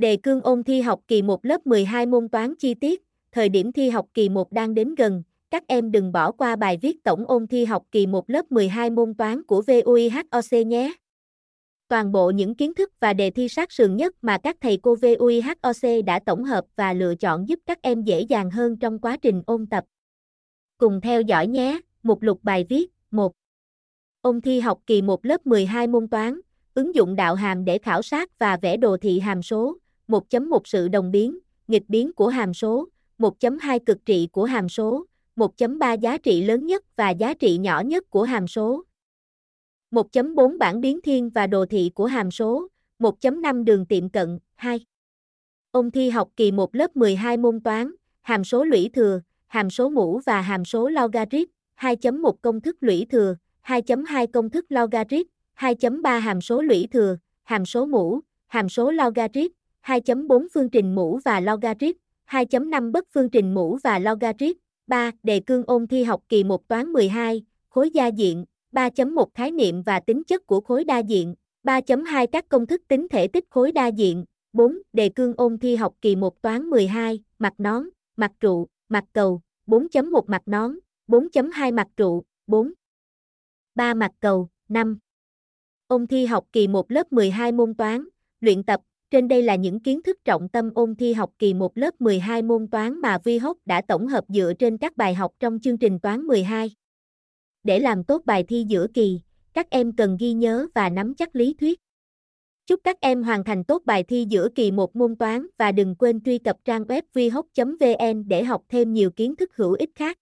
Đề cương ôn thi học kỳ 1 lớp 12 môn toán chi tiết, thời điểm thi học kỳ 1 đang đến gần, các em đừng bỏ qua bài viết tổng ôn thi học kỳ 1 lớp 12 môn toán của VUIHOC nhé. Toàn bộ những kiến thức và đề thi sát sườn nhất mà các thầy cô VUIHOC đã tổng hợp và lựa chọn giúp các em dễ dàng hơn trong quá trình ôn tập. Cùng theo dõi nhé, mục lục bài viết 1. Ôn thi học kỳ 1 lớp 12 môn toán, ứng dụng đạo hàm để khảo sát và vẽ đồ thị hàm số, 1.1 sự đồng biến, nghịch biến của hàm số, 1.2 cực trị của hàm số, 1.3 giá trị lớn nhất và giá trị nhỏ nhất của hàm số. 1.4 bản biến thiên và đồ thị của hàm số, 1.5 đường tiệm cận, 2. Ôn thi học kỳ 1 lớp 12 môn toán, hàm số lũy thừa, hàm số mũ và hàm số logarit, 2.1 công thức lũy thừa, 2.2 công thức logarit, 2.3 hàm số lũy thừa, hàm số mũ, hàm số logarit, 2.4 phương trình mũ và logarit, 2.5 bất phương trình mũ và logarit, 3. Đề cương ôn thi học kỳ 1 toán 12, khối gia diện, 3.1 khái niệm và tính chất của khối đa diện, 3.2 các công thức tính thể tích khối đa diện, 4. Đề cương ôn thi học kỳ 1 toán 12, mặt nón, mặt trụ, mặt cầu, 4.1 mặt nón, 4.2 mặt trụ, 4. 3 mặt cầu, 5. Ôn thi học kỳ 1 lớp 12 môn toán, luyện tập, trên đây là những kiến thức trọng tâm ôn thi học kỳ 1 lớp 12 môn toán mà VHOP đã tổng hợp dựa trên các bài học trong chương trình toán 12. Để làm tốt bài thi giữa kỳ, các em cần ghi nhớ và nắm chắc lý thuyết. Chúc các em hoàn thành tốt bài thi giữa kỳ một môn toán và đừng quên truy cập trang web vihoc.vn để học thêm nhiều kiến thức hữu ích khác.